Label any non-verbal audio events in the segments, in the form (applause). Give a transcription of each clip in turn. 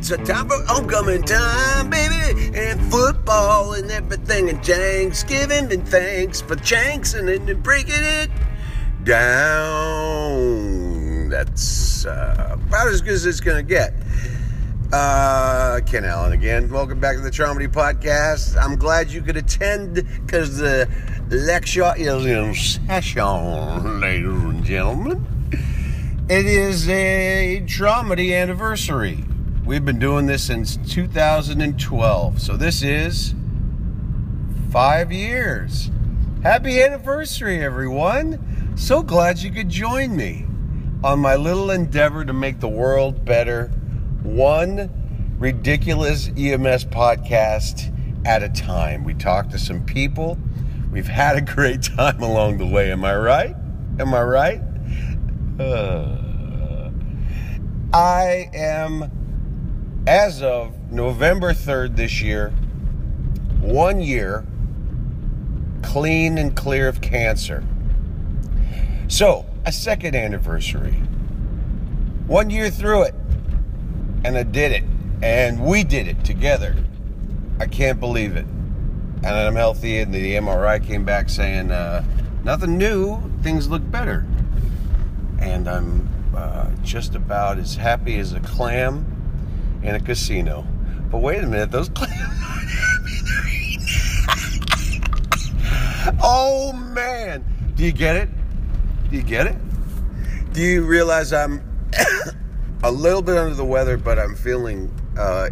it's a time for homecoming time, baby. And football and everything, and Thanksgiving, and thanks for Chanks and then breaking it down. That's uh, about as good as it's gonna get. Uh, Ken Allen again. Welcome back to the Traumedy Podcast. I'm glad you could attend because the lecture is in session, ladies and gentlemen. It is a Traumedy anniversary. We've been doing this since 2012, so this is five years. Happy anniversary, everyone! So glad you could join me on my little endeavor to make the world better one ridiculous EMS podcast at a time. We talked to some people. We've had a great time along the way. Am I right? Am I right? Uh, I am, as of November 3rd this year, one year clean and clear of cancer. So, a second anniversary. One year through it and I did it. And we did it together. I can't believe it. And I'm healthy, and the MRI came back saying uh, nothing new, things look better. And I'm uh, just about as happy as a clam in a casino. But wait a minute, those clams (laughs) aren't happy, they're eating. oh man! Do you get it? Do you get it? Do you realize I'm (coughs) a little bit under the weather, but I'm feeling uh,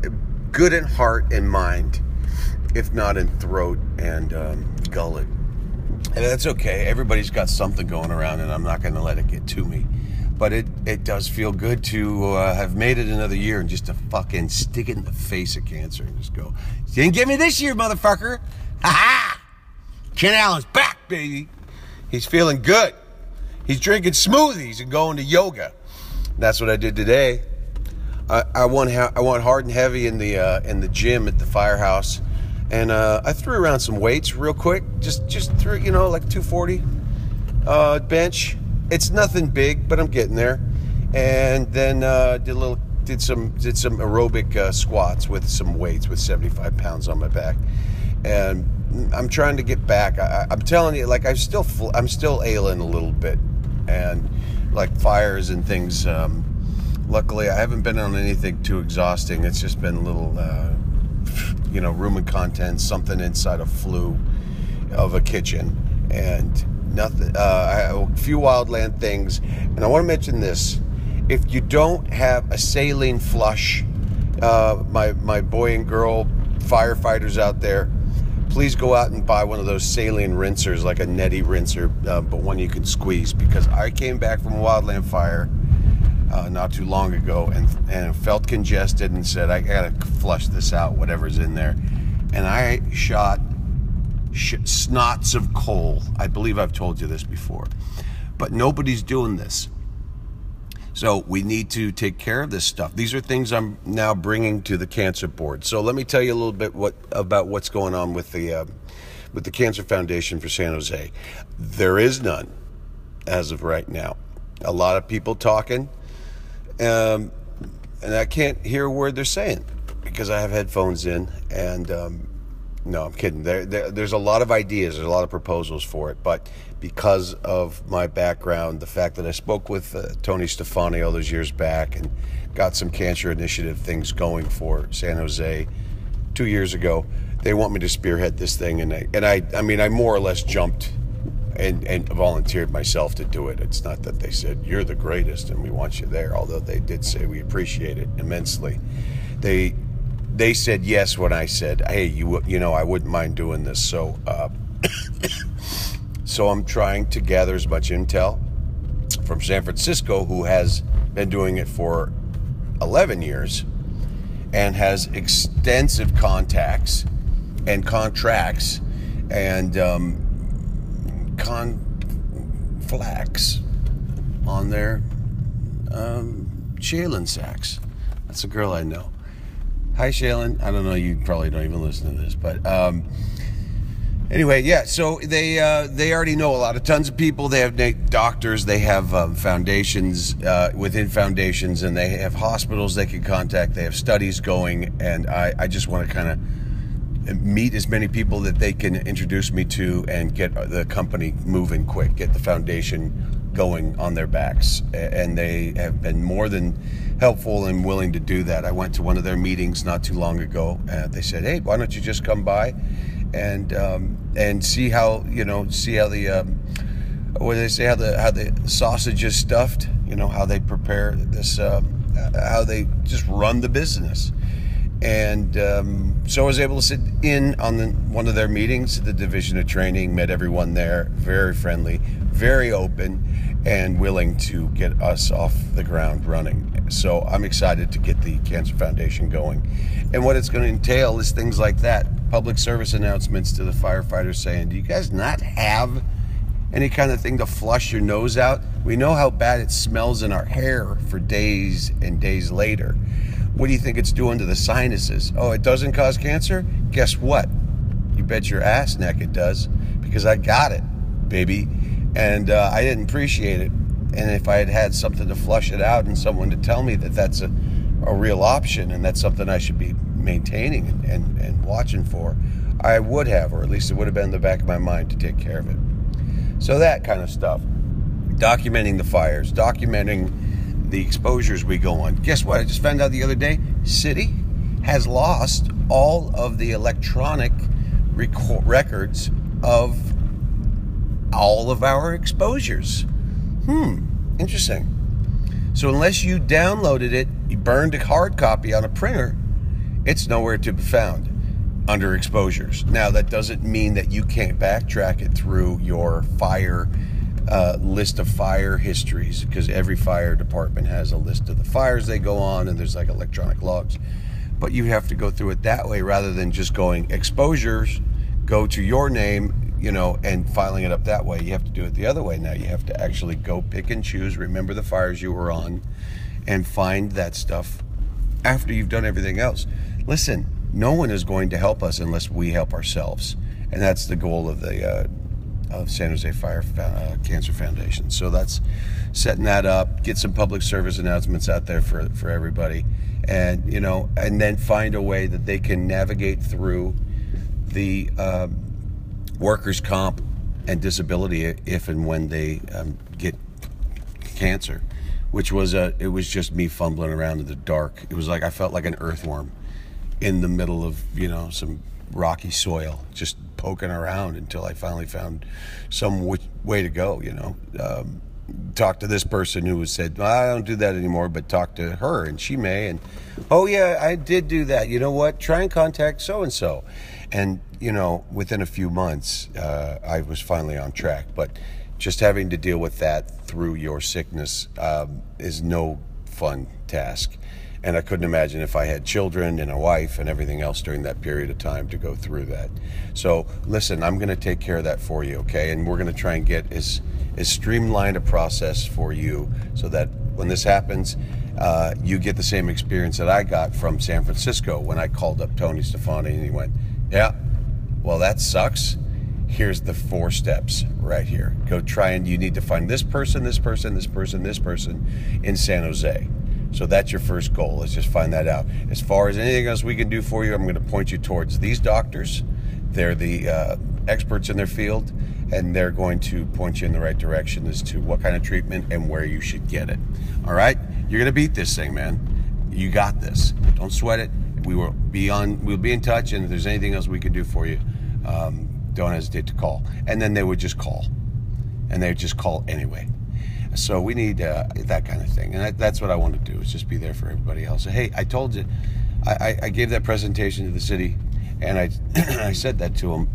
good in heart and mind, if not in throat and um, gullet. And that's okay. Everybody's got something going around, and I'm not going to let it get to me. But it, it does feel good to uh, have made it another year and just to fucking stick it in the face of cancer and just go, You didn't get me this year, motherfucker. Ha ha! Ken Allen's back, baby. He's feeling good. He's drinking smoothies and going to yoga. That's what I did today. I, I went ha- I went hard and heavy in the uh, in the gym at the firehouse, and uh, I threw around some weights real quick. Just just threw you know like 240 uh, bench. It's nothing big, but I'm getting there. And then uh, did a little did some did some aerobic uh, squats with some weights with 75 pounds on my back, and I'm trying to get back. I, am telling you, like I'm still I'm still ailing a little bit, and like fires and things. Um, luckily, I haven't been on anything too exhausting. It's just been little, uh, you know, room and contents, something inside a flue of a kitchen, and nothing. Uh, a few wildland things, and I want to mention this: if you don't have a saline flush, uh, my my boy and girl firefighters out there please go out and buy one of those saline rinsers, like a neti rinser, uh, but one you can squeeze. Because I came back from a wildland fire uh, not too long ago and and felt congested and said I gotta flush this out, whatever's in there, and I shot sh- snots of coal. I believe I've told you this before, but nobody's doing this. So we need to take care of this stuff. These are things I'm now bringing to the cancer board. So let me tell you a little bit what about what's going on with the uh, with the Cancer Foundation for San Jose. There is none as of right now. A lot of people talking, um, and I can't hear a word they're saying because I have headphones in. And um, no, I'm kidding. There, there, there's a lot of ideas. There's a lot of proposals for it, but because of my background, the fact that I spoke with uh, Tony Stefani all those years back and got some cancer initiative things going for San Jose two years ago, they want me to spearhead this thing, and I and I I mean I more or less jumped and and volunteered myself to do it. It's not that they said you're the greatest and we want you there, although they did say we appreciate it immensely. They they said yes when I said, hey, you you know I wouldn't mind doing this, so. Uh, (coughs) So I'm trying to gather as much intel from San Francisco, who has been doing it for 11 years and has extensive contacts and contracts and um, conflax on their um, Shaylin Sachs. That's a girl I know. Hi, Shaylin. I don't know. You probably don't even listen to this, but um, anyway, yeah. So they uh, they already know a lot of tons of people. They have doctors. They have um, foundations uh, within foundations, and they have hospitals they can contact. They have studies going, and I, I just want to kind of meet as many people that they can introduce me to and get the company moving quick. Get the foundation going on their backs, and they have been more than helpful and willing to do that. I went to one of their meetings not too long ago, and they said, "Hey, why don't you just come by and um, and see how you know see how the um, what do they say how the how the sausage is stuffed? You know how they prepare this, um, how they just run the business." And um, so I was able to sit in on the, one of their meetings, the division of training, met everyone there, very friendly, very open and willing to get us off the ground running. So I'm excited to get the Cancer Foundation going. And what it's going to entail is things like that public service announcements to the firefighters saying, Do you guys not have any kind of thing to flush your nose out? We know how bad it smells in our hair for days and days later. What do you think it's doing to the sinuses? Oh, it doesn't cause cancer? Guess what? You bet your ass neck it does because I got it, baby and uh, I didn't appreciate it. And if I had had something to flush it out and someone to tell me that that's a, a real option and that's something I should be maintaining and, and, and watching for, I would have, or at least it would have been in the back of my mind to take care of it. So that kind of stuff. Documenting the fires, documenting the exposures we go on. Guess what? I just found out the other day City has lost all of the electronic records of all of our exposures. Hmm, interesting. So, unless you downloaded it, you burned a hard copy on a printer, it's nowhere to be found under exposures. Now, that doesn't mean that you can't backtrack it through your fire uh, list of fire histories because every fire department has a list of the fires they go on and there's like electronic logs. But you have to go through it that way rather than just going exposures, go to your name, you know, and filing it up that way. You have to do it the other way now. You have to actually go pick and choose, remember the fires you were on, and find that stuff after you've done everything else. Listen, no one is going to help us unless we help ourselves, and that's the goal of the uh, of San Jose Fire uh, Cancer Foundation. So that's setting that up. Get some public service announcements out there for for everybody, and you know, and then find a way that they can navigate through the. Um, workers' comp and disability if and when they um, get cancer, which was a it was just me fumbling around in the dark. It was like I felt like an earthworm in the middle of you know some rocky soil, just poking around until I finally found some way to go. You know. Um, talk to this person who said well, I don't do that anymore, but talk to her and she may. And oh yeah, I did do that. You know what? Try and contact so and so. And you know, within a few months, uh, I was finally on track. But just having to deal with that through your sickness um, is no fun task. And I couldn't imagine if I had children and a wife and everything else during that period of time to go through that. So, listen, I'm going to take care of that for you, okay? And we're going to try and get as, as streamlined a process for you so that when this happens, uh, you get the same experience that I got from San Francisco when I called up Tony Stefani and he went, Yeah, well, that sucks. Here's the four steps right here. Go try and you need to find this person, this person, this person, this person in San Jose. So that's your first goal. Let's just find that out. As far as anything else we can do for you, I'm going to point you towards these doctors. They're the uh, experts in their field, and they're going to point you in the right direction as to what kind of treatment and where you should get it. All right, you're going to beat this thing, man. You got this. Don't sweat it we will be on. We'll be in touch, and if there's anything else we can do for you, um, don't hesitate to call. And then they would just call, and they would just call anyway. So we need uh, that kind of thing, and that, that's what I want to do is just be there for everybody else. Hey, I told you, I, I gave that presentation to the city, and I (clears throat) I said that to them,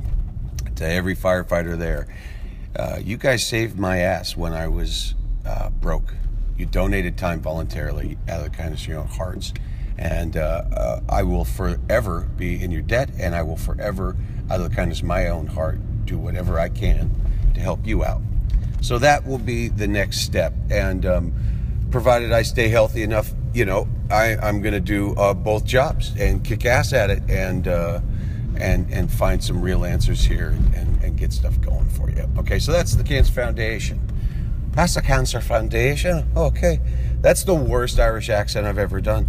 to every firefighter there. Uh, you guys saved my ass when I was uh, broke. You donated time voluntarily out of the kindness of your own hearts and uh, uh, I will forever be in your debt, and I will forever, out of the kindness of my own heart, do whatever I can to help you out. So that will be the next step, and um, provided I stay healthy enough, you know, I, am going to do uh, both jobs and kick ass at it, and uh, and and find some real answers here and, and, and get stuff going for you. Okay, so that's the Cancer Foundation. That's the Cancer Foundation. Okay, that's the worst Irish accent I've ever done.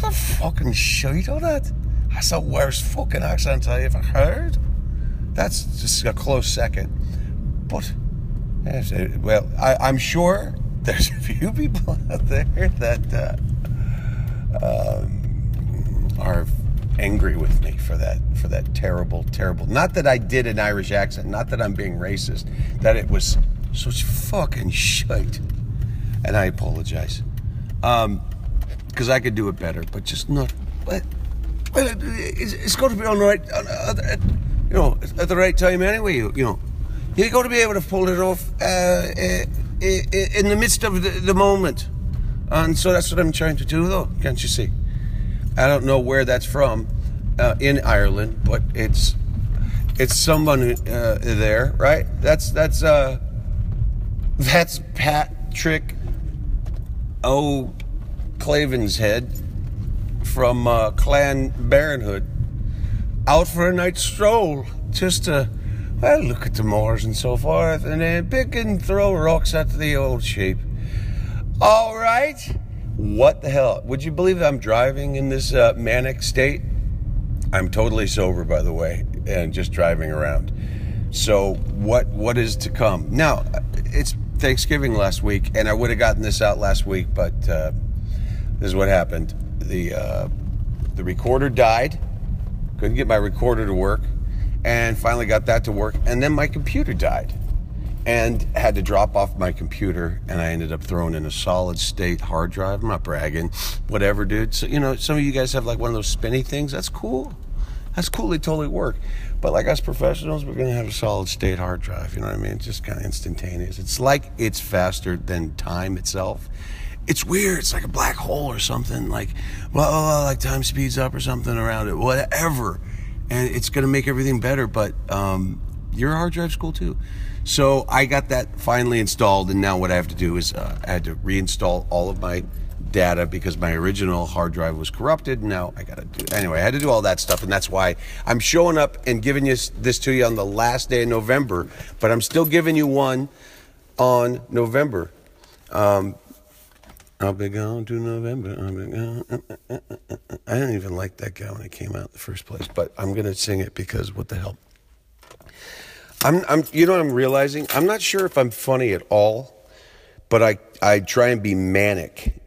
What fucking shit on that? That's the worst fucking accent I ever heard. That's just a close second. But well, I, am sure there's a few people (laughs) out there that uh, um, are angry with me for that for that terrible, terrible. Not that I did an Irish accent, not that I'm being racist, that it was such fucking shite, and I apologize. Um, because I could do it better, but just not. But well, it's, it's got to be on the right, you know, at the right time anyway. You, you know, you got to be able to pull it off uh, uh, in the midst of the, the moment, and so that's what I'm trying to do, though. Can't you see? I don't know where that's from uh, in Ireland, but it's it's someone uh, there, right? That's that's uh, that's Patrick O. Clavin's head from uh, Clan Baronhood out for a night stroll just to well look at the moors and so forth and then pick and throw rocks at the old sheep. All right. What the hell? Would you believe I'm driving in this uh, manic state? I'm totally sober, by the way, and just driving around. So what what is to come? Now, it's Thanksgiving last week, and I would have gotten this out last week, but uh, this is what happened. The uh, the recorder died. Couldn't get my recorder to work, and finally got that to work, and then my computer died and had to drop off my computer and I ended up throwing in a solid state hard drive. I'm not bragging, whatever, dude. So, you know, some of you guys have like one of those spinny things. That's cool. That's cool. They totally work. But like us professionals, we're going to have a solid state hard drive. You know what I mean? It's just kind of instantaneous. It's like it's faster than time itself. It's weird. It's like a black hole or something. Like, well, like time speeds up or something around it. Whatever. And it's going to make everything better. But um, your hard drive's cool too. So I got that finally installed, and now what I have to do is uh, I had to reinstall all of my data because my original hard drive was corrupted. Now I got to do anyway. I had to do all that stuff, and that's why I'm showing up and giving you this to you on the last day of November. But I'm still giving you one on November. Um, I'll be gone to November. I'll be gone. Uh, uh, uh, I didn't even like that guy when it came out in the first place, but I'm gonna sing it because what the hell. I'm, I'm, you know what I'm realizing? I'm not sure if I'm funny at all, but I, I try and be manic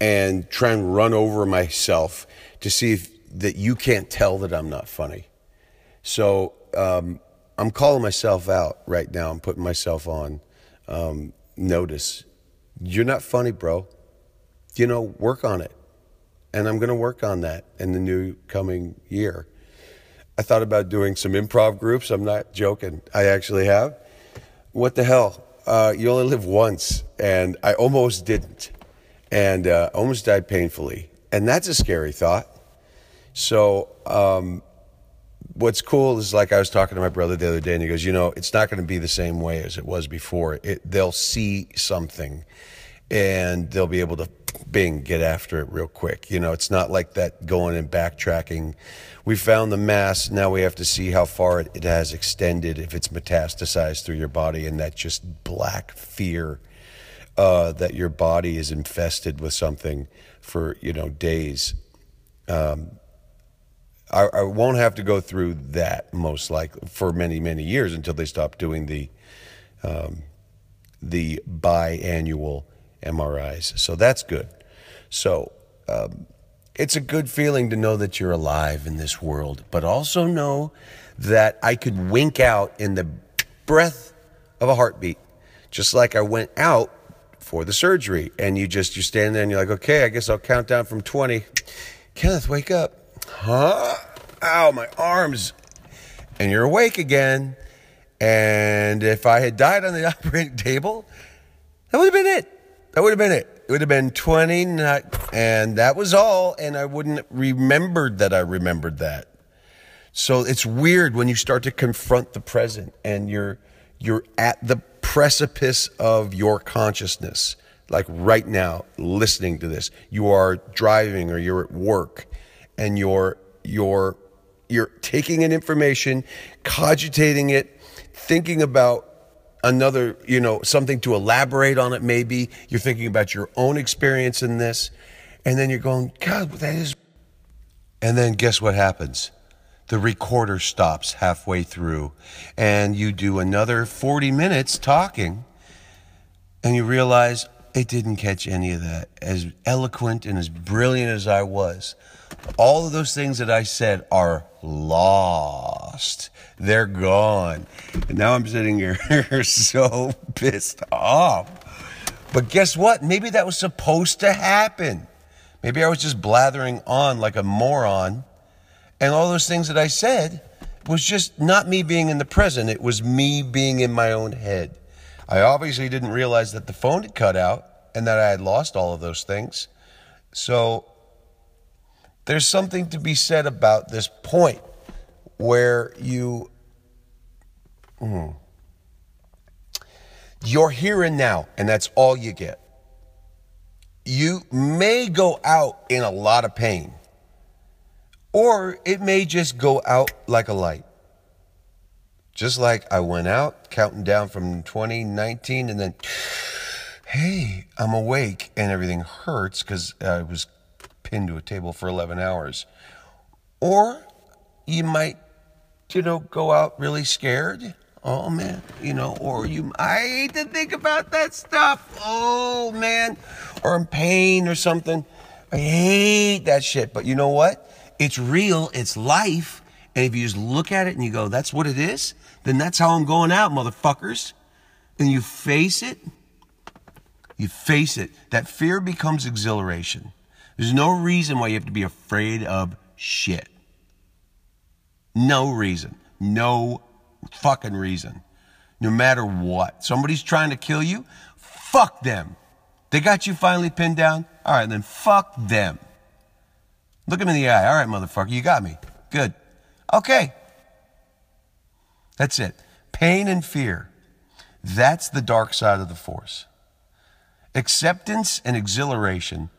and try and run over myself to see if that you can't tell that I'm not funny. So um, I'm calling myself out right now. I'm putting myself on um, notice. You're not funny, bro. You know, work on it. And I'm going to work on that in the new coming year. I thought about doing some improv groups. I'm not joking. I actually have. What the hell? Uh, you only live once, and I almost didn't, and uh, almost died painfully, and that's a scary thought. So, um, what's cool is like I was talking to my brother the other day, and he goes, "You know, it's not going to be the same way as it was before. It, they'll see something, and they'll be able to bing, get after it real quick. You know, it's not like that going and backtracking. We found the mass. Now we have to see how far it, it has extended, if it's metastasized through your body, and that just black fear uh, that your body is infested with something for, you know, days. Um, I, I, won't have to go through that most likely for many, many years until they stop doing the um, the biannual MRIs. So that's good. So um, it's a good feeling to know that you're alive in this world, but also know that I could wink out in the breath of a heartbeat, just like I went out for the surgery. And you just, you're standing there and you're like, okay, I guess I'll count down from 20. Kenneth, wake up. Huh? Ow, my arms. And you're awake again. And if I had died on the (laughs) operating table, that would have been it. That would have been it. It would have been 20, and that was all. And I wouldn't remembered that I remembered that. So it's weird when you start to confront the present and you're you're at the precipice of your consciousness. Like right now, listening to this, you are driving or you're at work, and you're you're you're taking in information, cogitating it, thinking about another, you know, something to elaborate on it maybe. You're thinking about your own experience in this. And then you're going, God, that is. And then guess what happens? The recorder stops halfway through, and you do another 40 minutes talking, and you realize it didn't catch any of that. As eloquent and as brilliant as I was, all of those things that I said are lost. They're gone. And now I'm sitting here (laughs) so pissed off. But guess what? Maybe that was supposed to happen. Maybe I was just blathering on like a moron. And all those things that I said was just not me being in the present, it was me being in my own head. I obviously didn't realize that the phone had cut out and that I had lost all of those things. So there's something to be said about this point where you mm, you're here and now and that's all you get. You may go out in a lot of pain or it may just go out like a light. Just like i went out counting down from 2019 and then hey i'm awake and everything hurts because i was pinned to a table for 11 hours or you might you know, go out really scared. Oh man, you know, or you, I hate to think about that stuff. Oh man, or in pain or something. I hate that shit. But you know what? It's real, it's life. And if you just look at it and you go, that's what it is, then that's how I'm going out, motherfuckers. And you face it, you face it. That fear becomes exhilaration. There's no reason why you have to be afraid of shit. No reason. No fucking reason. No matter what. Somebody's trying to kill you, fuck them. They got you finally pinned down? All right, then fuck them. Look them in the eye. All right, motherfucker, you got me. Good. Okay. That's it. Pain and fear. That's the dark side of the force. Acceptance and exhilaration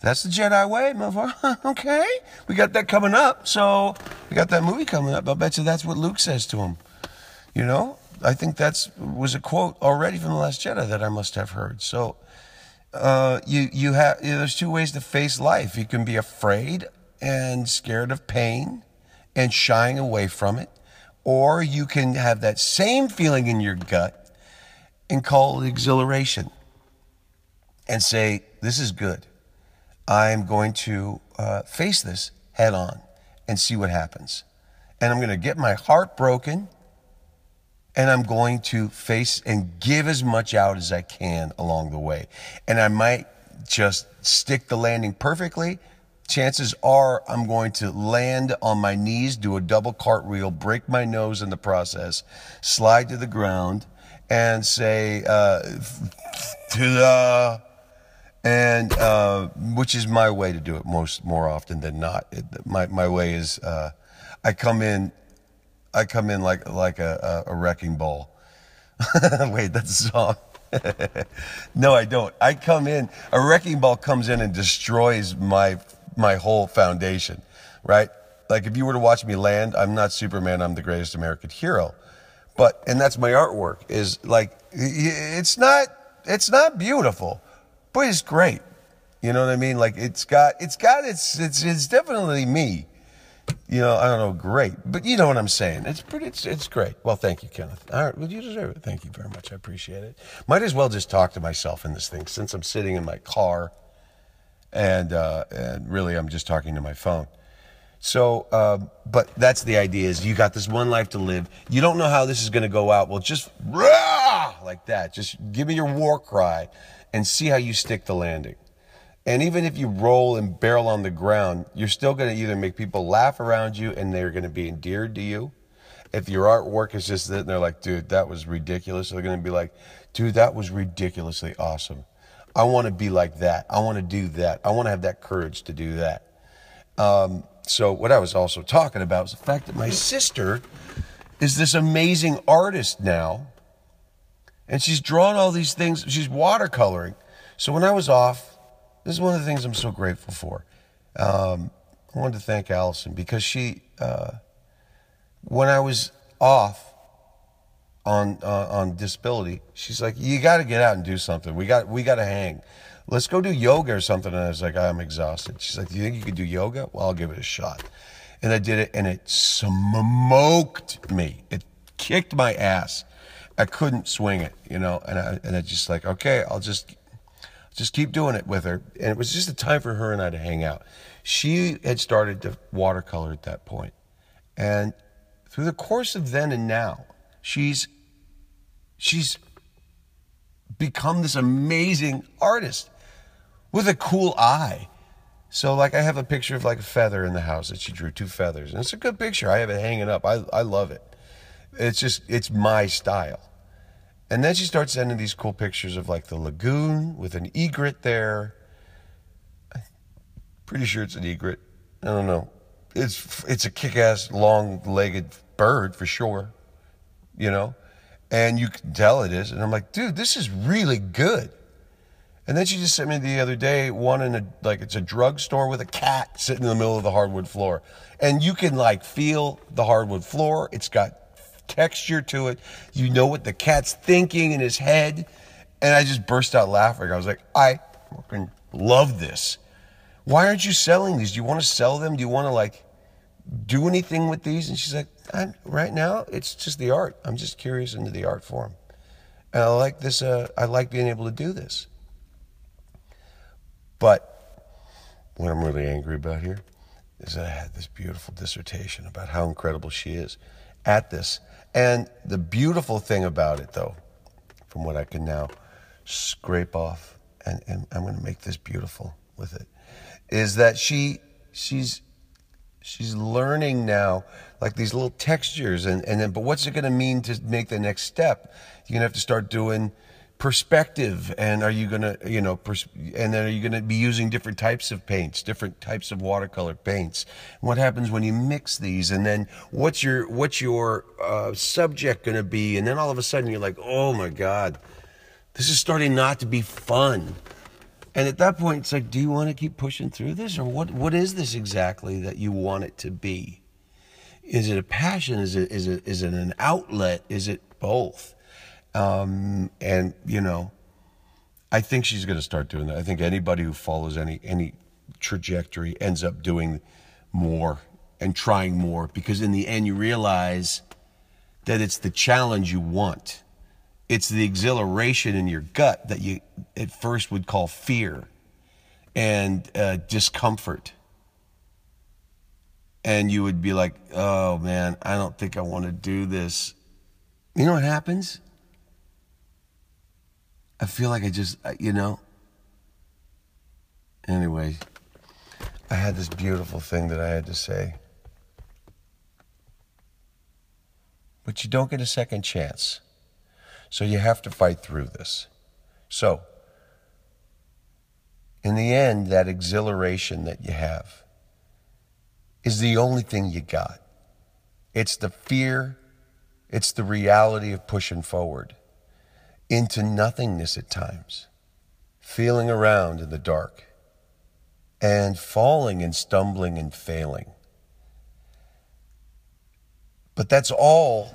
that's the Jedi way, motherfucker. (laughs) okay. We got that coming up. So we got that movie coming up. I bet you that's what Luke says to him. You know, I think that's was a quote already from the Last Jedi that I must have heard. So uh, you you have you know, there's two ways to face life. You can be afraid and scared of pain and shying away from it, or you can have that same feeling in your gut and call it exhilaration and say, "This is good." I'm going to uh, face this head on and see what happens. And I'm going to get my heart broken and I'm going to face and give as much out as I can along the way. And I might just stick the landing perfectly. Chances are I'm going to land on my knees, do a double cartwheel, break my nose in the process, slide to the ground, and say, uh, the and uh, which is my way to do it most more often than not. It, my my way is uh, I come in, I come in like like a, a, wrecking ball. (laughs) Wait, that's a song. (laughs) no, I don't. I come in. A wrecking ball comes in and destroys my my whole foundation. Right? Like if you were to watch me land, I'm not Superman. I'm the greatest American hero. But and that's my artwork. Is like it's not it's not beautiful but it's great. You know what I mean? Like it's got, it's got, it's, it's, it's definitely me. You know, I don't know, great, but you know what I'm saying. It's pretty, it's, it's great. Well, thank you, Kenneth. All right, well, you deserve it. Thank you very much. I appreciate it. Might as well just talk to myself in this thing since I'm sitting in my car, and uh, and really I'm just talking to my phone. So, uh, but that's the idea: is you got this one life to live. You don't know how this is going to go out. Well, just rah, like that. Just give me your war cry and see how you stick the landing. And even if you roll and barrel on the ground, you're still going to either make people laugh around you and they're going to be endeared to you. If your artwork is just that, they're like, dude, that was ridiculous. They're going to be like, dude, that was ridiculously awesome. I want to be like that. I want to do that. I want to have that courage to do that. Um, so, what I was also talking about was the fact that my sister is this amazing artist now and she's drawn all these things. She's watercoloring. So when I was off, this is one of the things I'm so grateful for. Um, I wanted to thank Allison because she uh, when I was off on uh, on disability, she's like, "You got to get out and do something. We got we got to hang. Let's go do yoga or something." And I was like, "I'm exhausted." She's like, "Do you think you could do yoga?" Well, I'll give it a shot. And I did it, and it smoked me. It kicked my ass. I couldn't swing it, you know, and I and I just like, okay, I'll just just keep doing it with her. And it was just a time for her and I to hang out. She had started to watercolor at that point. And through the course of then and now, she's she's become this amazing artist with a cool eye. So like I have a picture of like a feather in the house that she drew two feathers. And it's a good picture. I have it hanging up. I I love it. It's just it's my style. And then she starts sending these cool pictures of like the lagoon with an egret there. Pretty sure it's an egret. I don't know. It's it's a kick-ass long-legged bird for sure. You know? And you can tell it is. And I'm like, dude, this is really good. And then she just sent me the other day one in a like it's a drugstore with a cat sitting in the middle of the hardwood floor. And you can like feel the hardwood floor. It's got texture to it. You know what the cat's thinking in his head. And I just burst out laughing. I was like, I fucking love this. Why aren't you selling these? Do you want to sell them? Do you want to like do anything with these? And she's like, right now, it's just the art. I'm just curious into the art form. And I like this, uh, I like being able to do this. But what I'm really angry about here is that I had this beautiful dissertation about how incredible she is at this. And the beautiful thing about it, though, from what I can now scrape off, and, and I'm going to make this beautiful with it, is that she she's she's learning now like these little textures and and then but what's it going to mean to make the next step you're going to have to start doing perspective and are you going to you know pers- and then are you going to be using different types of paints different types of watercolor paints? What happens when you mix these and then what's your what's your uh, subject going to be? And then all of a sudden you're like oh my god this is starting not to be fun. And at that point it's like do you want to keep pushing through this or what what is this exactly that you want it to be? Is it a passion? Is it is it is it an outlet? Is it both um, and you know, I think she's going to start doing that. I think anybody who follows any any trajectory ends up doing more and trying more because in the end you realize that it's the challenge you want. It's the exhilaration in your gut that you at first would call fear and uh, discomfort. And you would be like, oh man, I don't think I want to do this. You know what happens? I feel like I just, uh, you know. Anyway, I had this beautiful thing that I had to say. But you don't get a second chance. So you have to fight through this. So, in the end, that exhilaration that you have is the only thing you got. It's the fear, it's the reality of pushing forward into nothingness at times, feeling around in the dark, and falling and stumbling and failing. But that's all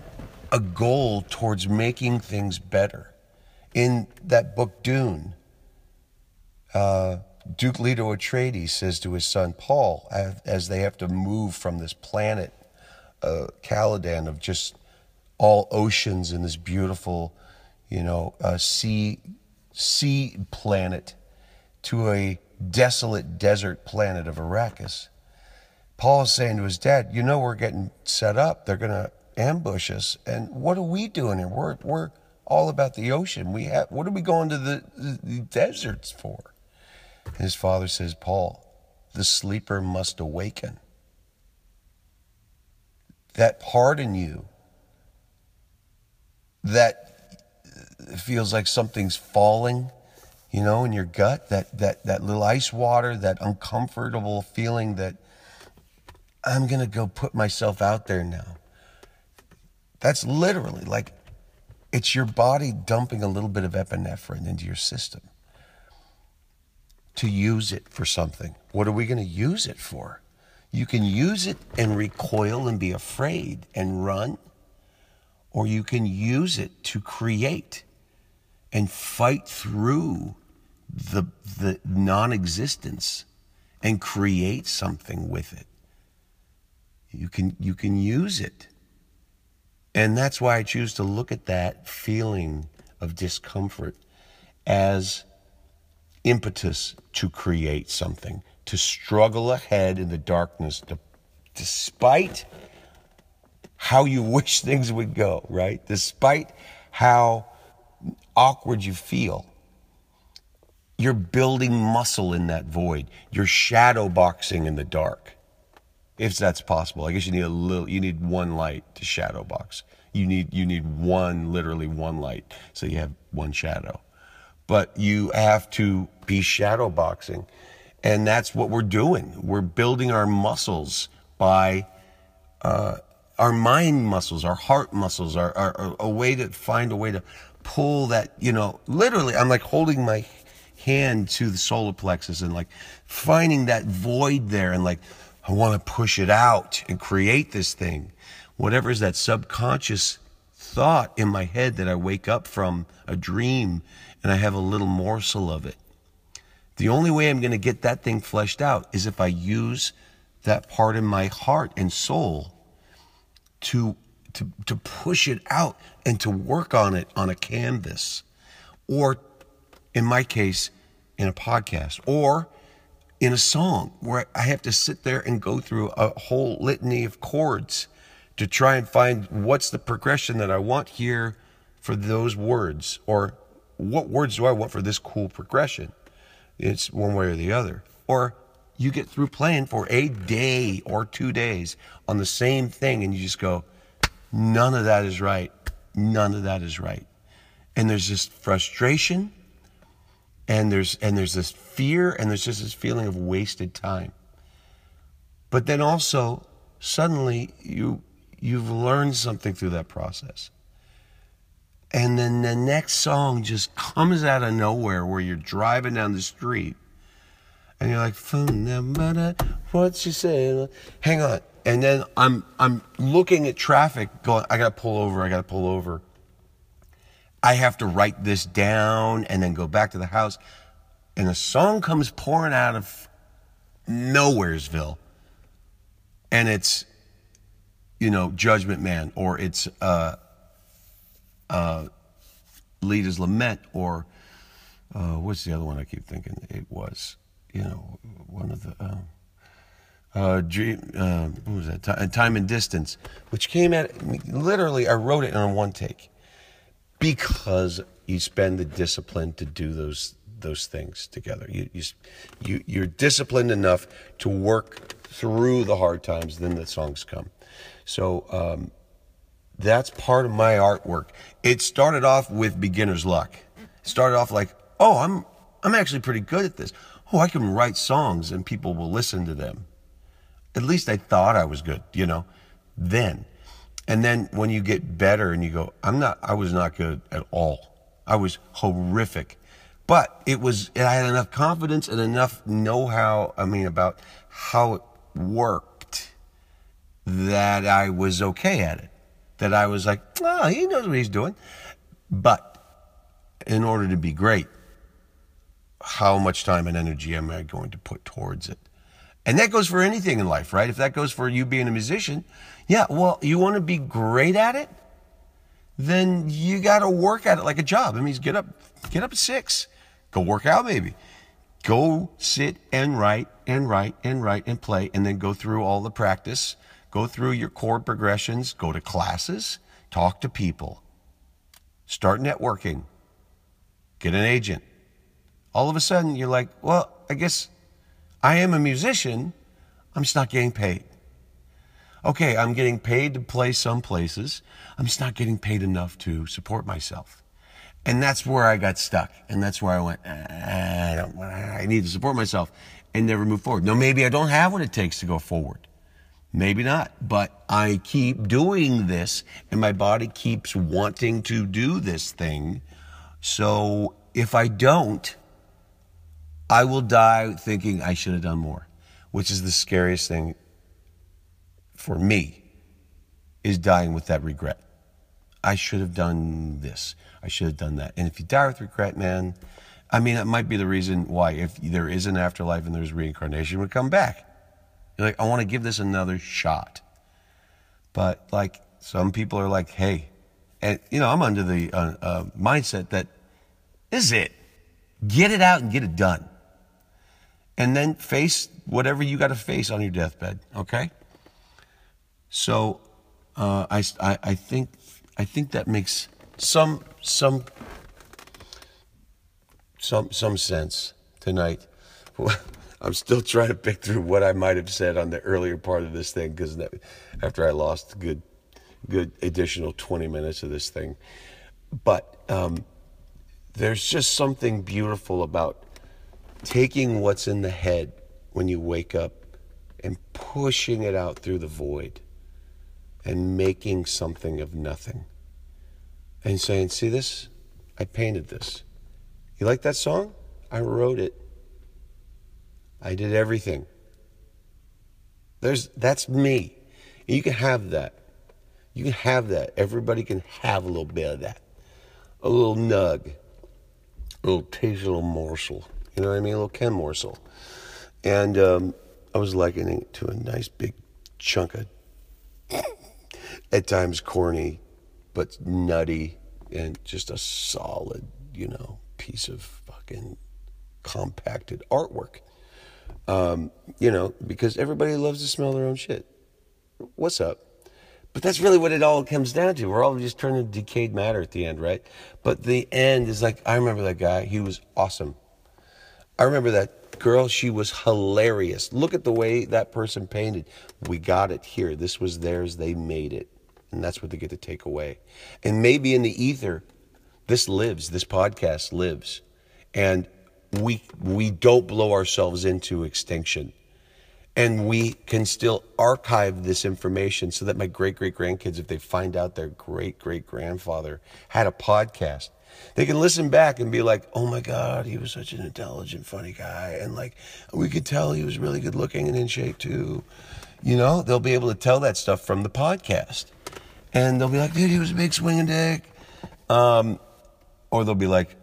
a goal towards making things better. In that book, Dune, uh, Duke Leto Atreides says to his son Paul, as they have to move from this planet, uh, Caladan, of just all oceans and this beautiful you know, a sea, sea planet to a desolate desert planet of Arrakis. Paul is saying to his dad, You know, we're getting set up. They're going to ambush us. And what are we doing here? We're, we're all about the ocean. We have, what are we going to the, the, deserts for? His father says, Paul, the sleeper must awaken. That part in you that it feels like something's falling, you know, in your gut, that, that, that little ice water, that uncomfortable feeling that I'm going to go put myself out there now. That's literally like it's your body dumping a little bit of epinephrine into your system to use it for something. What are we going to use it for? You can use it and recoil and be afraid and run, or you can use it to create and fight through the, the non existence and create something with it. You can, you can use it. And that's why I choose to look at that feeling of discomfort as impetus to create something, to struggle ahead in the darkness, to, despite how you (laughs) wish things would go, right? Despite how awkward you feel. You're building muscle in that void. You're shadow boxing in the dark. If that's possible. I guess you need a little you need one light to shadow box. You need you need one literally one light so you have one shadow. But you have to be shadow boxing. And that's what we're doing. We're building our muscles by uh, our mind muscles, our heart muscles, our, a way to find a way to pull that, you know, literally, I'm like holding my hand to the solar plexus and like finding that void there and like, I want to push it out and create this thing. Whatever is that subconscious thought in my head that I wake up from a dream and I have a little morsel of it. The only way I'm going to get that thing fleshed out is if I use that part in my heart and soul to to, to push it out and to work on it on a canvas, or in my case, in a podcast, or in a song where I have to sit there and go through a whole litany of chords to try and find what's the progression that I want here for those words, or what words do I want for this cool progression? It's one way or the other. Or you get through playing for a day or two days on the same thing and you just go, None of that is right. None of that is right. And there's this frustration and there's and there's this fear and there's just this feeling of wasted time. But then also suddenly you you've learned something through that process. And then the next song just comes out of nowhere where you're driving down the street and you're like, what's she saying? Hang on and then I'm I'm looking at traffic, going, I gotta pull over, I gotta pull over. I have to write this down and then go back to the house. And a song comes pouring out of nowheresville. And it's, you know, Judgment Man, or it's uh uh Leader's Lament, or uh, what's the other one I keep thinking it was? You know, one of the uh, uh, dream, uh, what was that? Uh, time and Distance, which came at literally, I wrote it in one take because you spend the discipline to do those those things together. You, you, you you're disciplined enough to work through the hard times, then the songs come. So um, that's part of my artwork. It started off with beginner's luck. It started off like, oh, I'm I'm actually pretty good at this. Oh, I can write songs and people will listen to them at least I thought I was good, you know, then. And then when you get better and you go, I'm not, I was not good at all. I was horrific. But it was, I had enough confidence and enough know how, I mean, about how it worked that I was okay at it. That I was like, oh, he knows what he's doing. But in order to be great, how much time and energy am I going to put towards it? And that goes for anything in life, right? If that goes for you being a musician, yeah, well, you want to be great at it, then you got to work at it like a job. It means get up, get up at six, go work out maybe, go sit and write and write and write and play, and then go through all the practice, go through your chord progressions, go to classes, talk to people, start networking, get an agent. All of a sudden, you're like, well, I guess I am a musician, I'm just not getting paid. Okay, I'm getting paid to play some places. I'm just not getting paid enough to support myself. And that's where I got stuck. And that's where I went, I don't, I need to support myself and never move forward. No, maybe I don't have what it takes to go forward. Maybe not, but I keep doing this and my body keeps wanting to do this thing. So if I don't, I will die thinking I should have done more, which is the scariest thing for me, is dying with that regret. I should have done this. I should have done that. And if you die with regret, man, I mean, that might be the reason why, if there is an afterlife and there's reincarnation, would come back. You're like, I want to give this another shot. But like, some people are like, hey, and you know, I'm under the uh, uh, mindset that this is it. Get it out and get it done. And then face whatever you got to face on your deathbed. Okay. So uh, I, I, I think I think that makes some some some some sense tonight. (laughs) I'm still trying to pick through what I might have said on the earlier part of this thing because after I lost good good additional 20 minutes of this thing, but um, there's just something beautiful about taking what's in the head when you wake up and pushing it out through the void and making something of nothing and saying, See this? I painted this. You like that song? I wrote it. I did everything. There's that's me. You can have that. You can have that. Everybody can have a little bit of that. A little nug. A little taste, a little morsel. You know what I mean? A little Ken morsel. And um, I was likening it to a nice big chunk of, at times corny, but nutty, and just a solid, you know, piece of fucking compacted artwork. Um, you know, because everybody loves to smell their own shit. What's up? But that's really what it all comes down to. We're all just turning to decayed matter at the end, right? But the end is like, I remember that guy. He was awesome. I remember that girl. She was hilarious. Look at the way that person painted. We got it here. This was theirs. They made it. And that's what they get to take away. And maybe in the ether, this lives. This podcast lives. And we, we don't blow ourselves into extinction and we can still archive this information so that my great great grandkids, if they find out their great great grandfather had a podcast, they can listen back and be like, oh my God, he was such an intelligent, funny guy. And like, we could tell he was really good looking and in shape too. You know, they'll be able to tell that stuff from the podcast. And they'll be like, dude, he was a big swinging dick. Um, or they'll be like,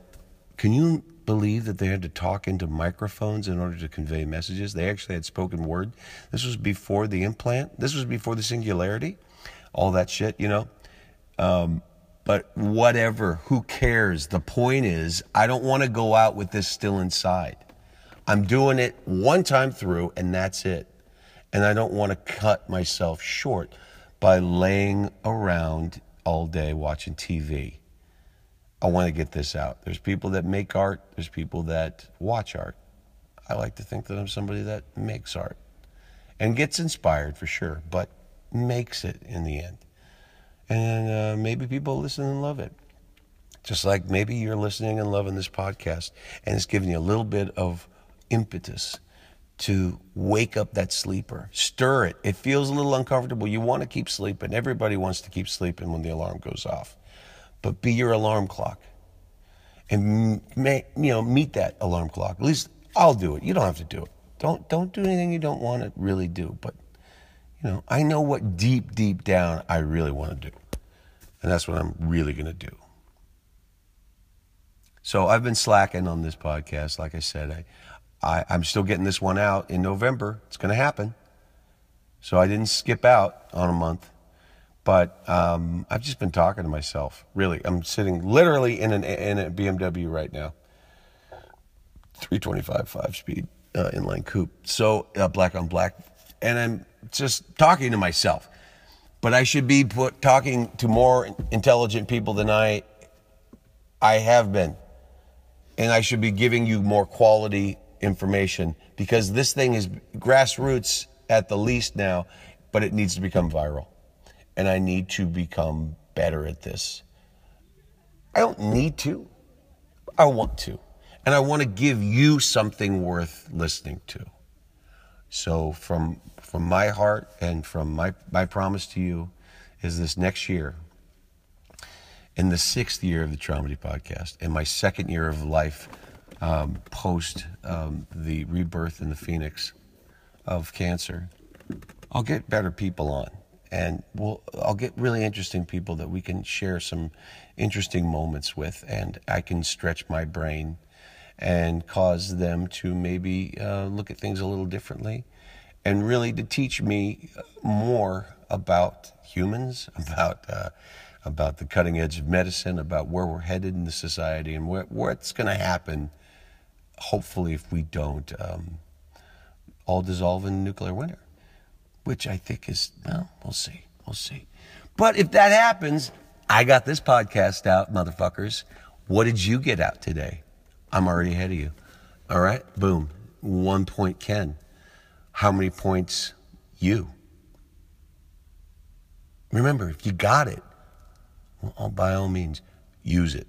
can you believe that they had to talk into microphones in order to convey messages. They actually had spoken word. This was before the implant. This was before the singularity. All that shit, you know. Um, but whatever, who cares? The point is, I don't want to go out with this still inside. I'm doing it one time through, and that's it. And I don't want to cut myself short by laying around all day watching TV. I want to get this out. There's people that make art, there's people that watch art. I like to think that I'm somebody that makes art and gets inspired for sure, but makes it in the end. And uh, maybe people listen and love it. Just like maybe you're listening and loving this podcast and it's giving you a little bit of impetus to wake up that sleeper, stir it. It feels a little uncomfortable. You want to keep sleeping. Everybody wants to keep sleeping when the alarm goes off but be your alarm clock. And you know, meet that alarm clock. At least I'll do it. You don't have to do it. Don't don't do anything you don't want to really do. But you know, I know what deep, deep down I really want to do. And that's what I'm really gonna do. So I've been slacking on this podcast. Like I said, I, I I'm still getting this one out in November. It's gonna happen. So I didn't skip out on a month. But um, I've just been talking to myself. Really, I'm sitting literally in an in a BMW right now, 325 five speed uh, inline coupe. So uh, black on black, and I'm just talking to myself. But I should be put, talking to more intelligent people than I I have been, and I should be giving you more quality information because this thing is grassroots at the least now, but it needs to become viral and I need to become better at this. I don't need to. I want to. And I want to give you something worth listening to. So from from my heart and from my, my promise to you is this next year, in the sixth year of the Traumedy podcast, in my second year of life um, post um, the rebirth in the phoenix of cancer, I'll get better people on, and we'll I'll get really interesting people that we can share some interesting moments with, and I can stretch my brain and cause them to maybe uh, look at things a little differently, and really to teach me more about humans, (laughs) about uh, about the cutting edge of medicine, about where we're headed in the society, and where, what's going to happen. Hopefully, if we don't um, all dissolve in nuclear winter, which I think is well, we'll see, we'll see. But if that happens, I got this podcast out, motherfuckers. What did you get out today? I'm already ahead of you. All right, boom, one point Ken. How many points you? Remember, if you got it, well, by all means, use it.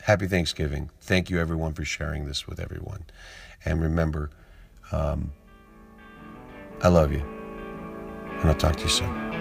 Happy Thanksgiving. Thank you, everyone, for sharing this with everyone. And remember, um, I love you. And I'll talk to you soon.